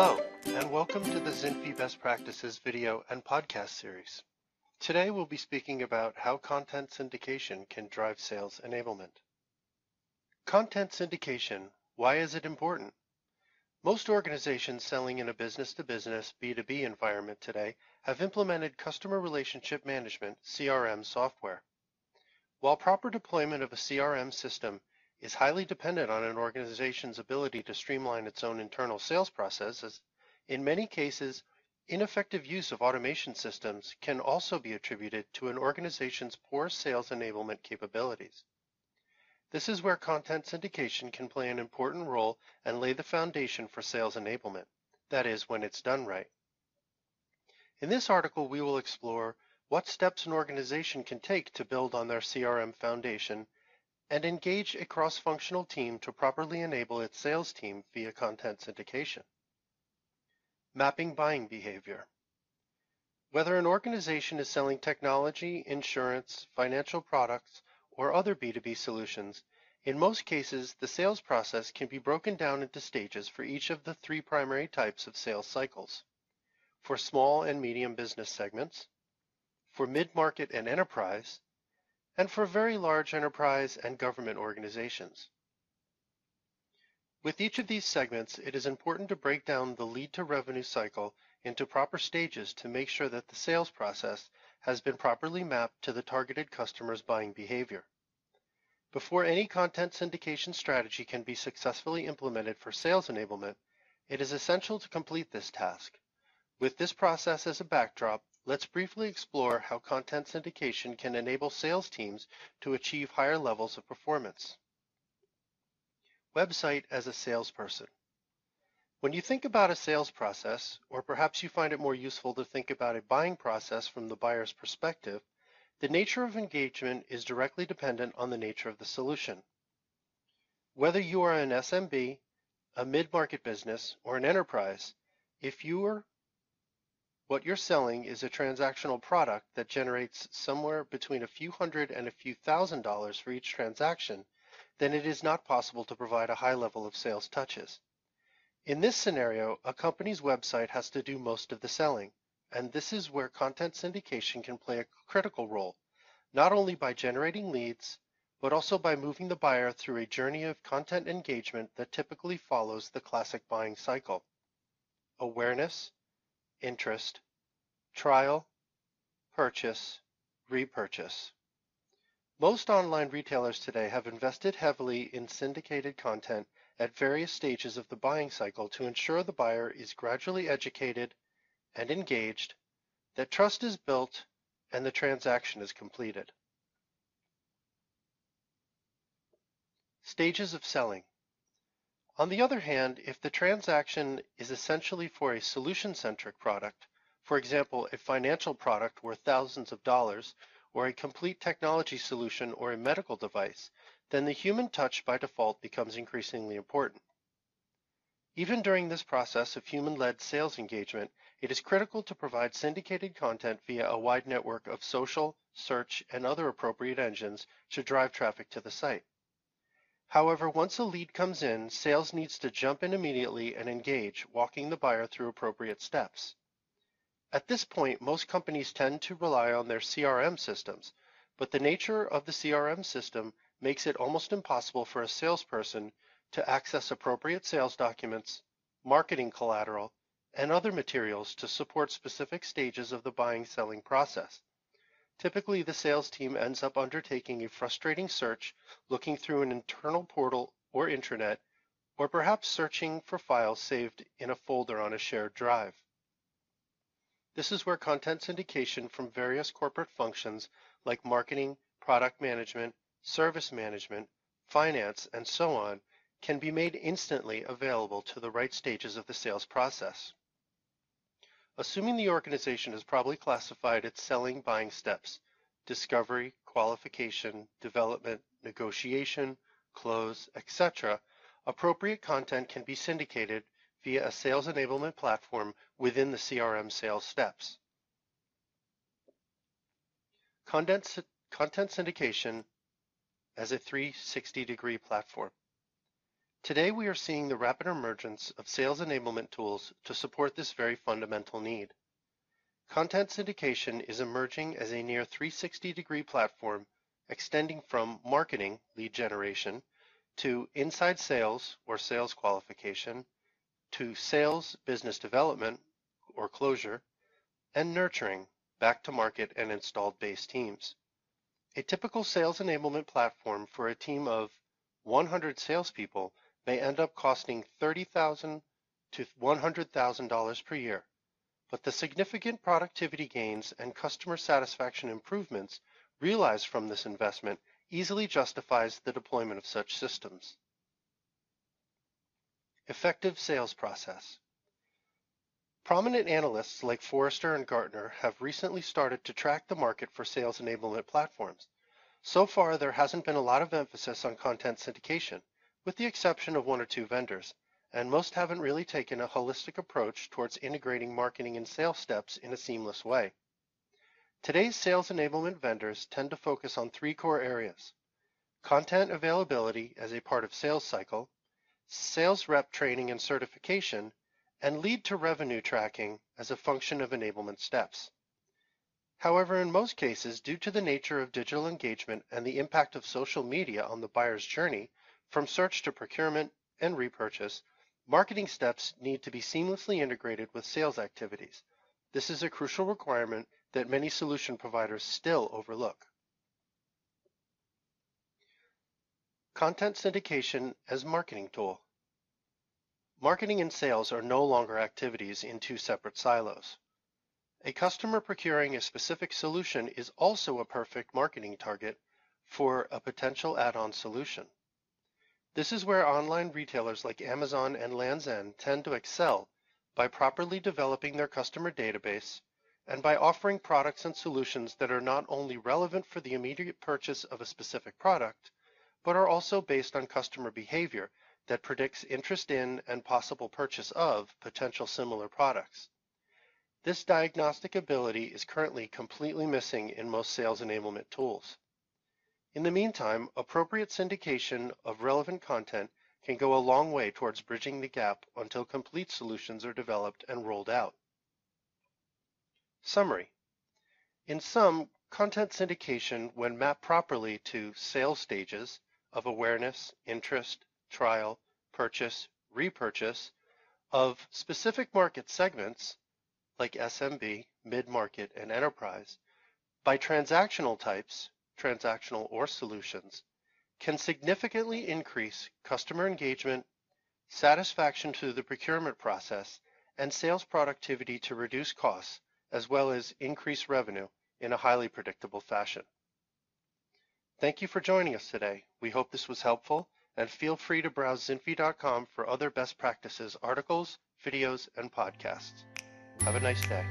Hello, and welcome to the Zinfi Best Practices video and podcast series. Today we'll be speaking about how content syndication can drive sales enablement. Content syndication, why is it important? Most organizations selling in a business-to-business B2B environment today have implemented customer relationship management CRM software. While proper deployment of a CRM system is highly dependent on an organization's ability to streamline its own internal sales processes, in many cases, ineffective use of automation systems can also be attributed to an organization's poor sales enablement capabilities. This is where content syndication can play an important role and lay the foundation for sales enablement, that is, when it's done right. In this article, we will explore what steps an organization can take to build on their CRM foundation and engage a cross-functional team to properly enable its sales team via content syndication. Mapping buying behavior. Whether an organization is selling technology, insurance, financial products, or other B2B solutions, in most cases, the sales process can be broken down into stages for each of the three primary types of sales cycles. For small and medium business segments, for mid-market and enterprise, and for very large enterprise and government organizations. With each of these segments, it is important to break down the lead to revenue cycle into proper stages to make sure that the sales process has been properly mapped to the targeted customer's buying behavior. Before any content syndication strategy can be successfully implemented for sales enablement, it is essential to complete this task. With this process as a backdrop, Let's briefly explore how content syndication can enable sales teams to achieve higher levels of performance. Website as a salesperson. When you think about a sales process, or perhaps you find it more useful to think about a buying process from the buyer's perspective, the nature of engagement is directly dependent on the nature of the solution. Whether you are an SMB, a mid-market business, or an enterprise, if you are what you're selling is a transactional product that generates somewhere between a few hundred and a few thousand dollars for each transaction, then it is not possible to provide a high level of sales touches. In this scenario, a company's website has to do most of the selling, and this is where content syndication can play a critical role, not only by generating leads, but also by moving the buyer through a journey of content engagement that typically follows the classic buying cycle. Awareness, interest, trial, purchase, repurchase. Most online retailers today have invested heavily in syndicated content at various stages of the buying cycle to ensure the buyer is gradually educated and engaged, that trust is built, and the transaction is completed. Stages of selling. On the other hand, if the transaction is essentially for a solution-centric product, for example, a financial product worth thousands of dollars, or a complete technology solution or a medical device, then the human touch by default becomes increasingly important. Even during this process of human-led sales engagement, it is critical to provide syndicated content via a wide network of social, search, and other appropriate engines to drive traffic to the site. However, once a lead comes in, sales needs to jump in immediately and engage, walking the buyer through appropriate steps. At this point, most companies tend to rely on their CRM systems, but the nature of the CRM system makes it almost impossible for a salesperson to access appropriate sales documents, marketing collateral, and other materials to support specific stages of the buying selling process. Typically, the sales team ends up undertaking a frustrating search, looking through an internal portal or intranet, or perhaps searching for files saved in a folder on a shared drive. This is where content syndication from various corporate functions like marketing, product management, service management, finance, and so on can be made instantly available to the right stages of the sales process. Assuming the organization has probably classified its selling buying steps, discovery, qualification, development, negotiation, close, etc., appropriate content can be syndicated via a sales enablement platform within the CRM sales steps. Content, content syndication as a 360 degree platform. Today we are seeing the rapid emergence of sales enablement tools to support this very fundamental need. Content syndication is emerging as a near 360 degree platform extending from marketing lead generation to inside sales or sales qualification to sales business development or closure and nurturing back to market and installed base teams. A typical sales enablement platform for a team of 100 salespeople may end up costing 30,000 to $100,000 per year, but the significant productivity gains and customer satisfaction improvements realized from this investment easily justifies the deployment of such systems. Effective sales process. Prominent analysts like Forrester and Gartner have recently started to track the market for sales enablement platforms. So far, there hasn't been a lot of emphasis on content syndication, with the exception of one or two vendors, and most haven't really taken a holistic approach towards integrating marketing and sales steps in a seamless way. Today's sales enablement vendors tend to focus on three core areas. Content availability as a part of sales cycle, sales rep training and certification, and lead to revenue tracking as a function of enablement steps. However, in most cases, due to the nature of digital engagement and the impact of social media on the buyer's journey, from search to procurement and repurchase, marketing steps need to be seamlessly integrated with sales activities. This is a crucial requirement that many solution providers still overlook. Content syndication as marketing tool. Marketing and sales are no longer activities in two separate silos. A customer procuring a specific solution is also a perfect marketing target for a potential add-on solution. This is where online retailers like Amazon and Lands' End tend to excel by properly developing their customer database and by offering products and solutions that are not only relevant for the immediate purchase of a specific product, but are also based on customer behavior that predicts interest in and possible purchase of potential similar products. This diagnostic ability is currently completely missing in most sales enablement tools. In the meantime, appropriate syndication of relevant content can go a long way towards bridging the gap until complete solutions are developed and rolled out. Summary. In sum, content syndication, when mapped properly to sales stages of awareness, interest, trial, purchase, repurchase of specific market segments like SMB, mid-market, and enterprise by transactional types transactional, or solutions can significantly increase customer engagement, satisfaction through the procurement process, and sales productivity to reduce costs, as well as increase revenue in a highly predictable fashion. Thank you for joining us today. We hope this was helpful, and feel free to browse zinfi.com for other best practices articles, videos, and podcasts. Have a nice day.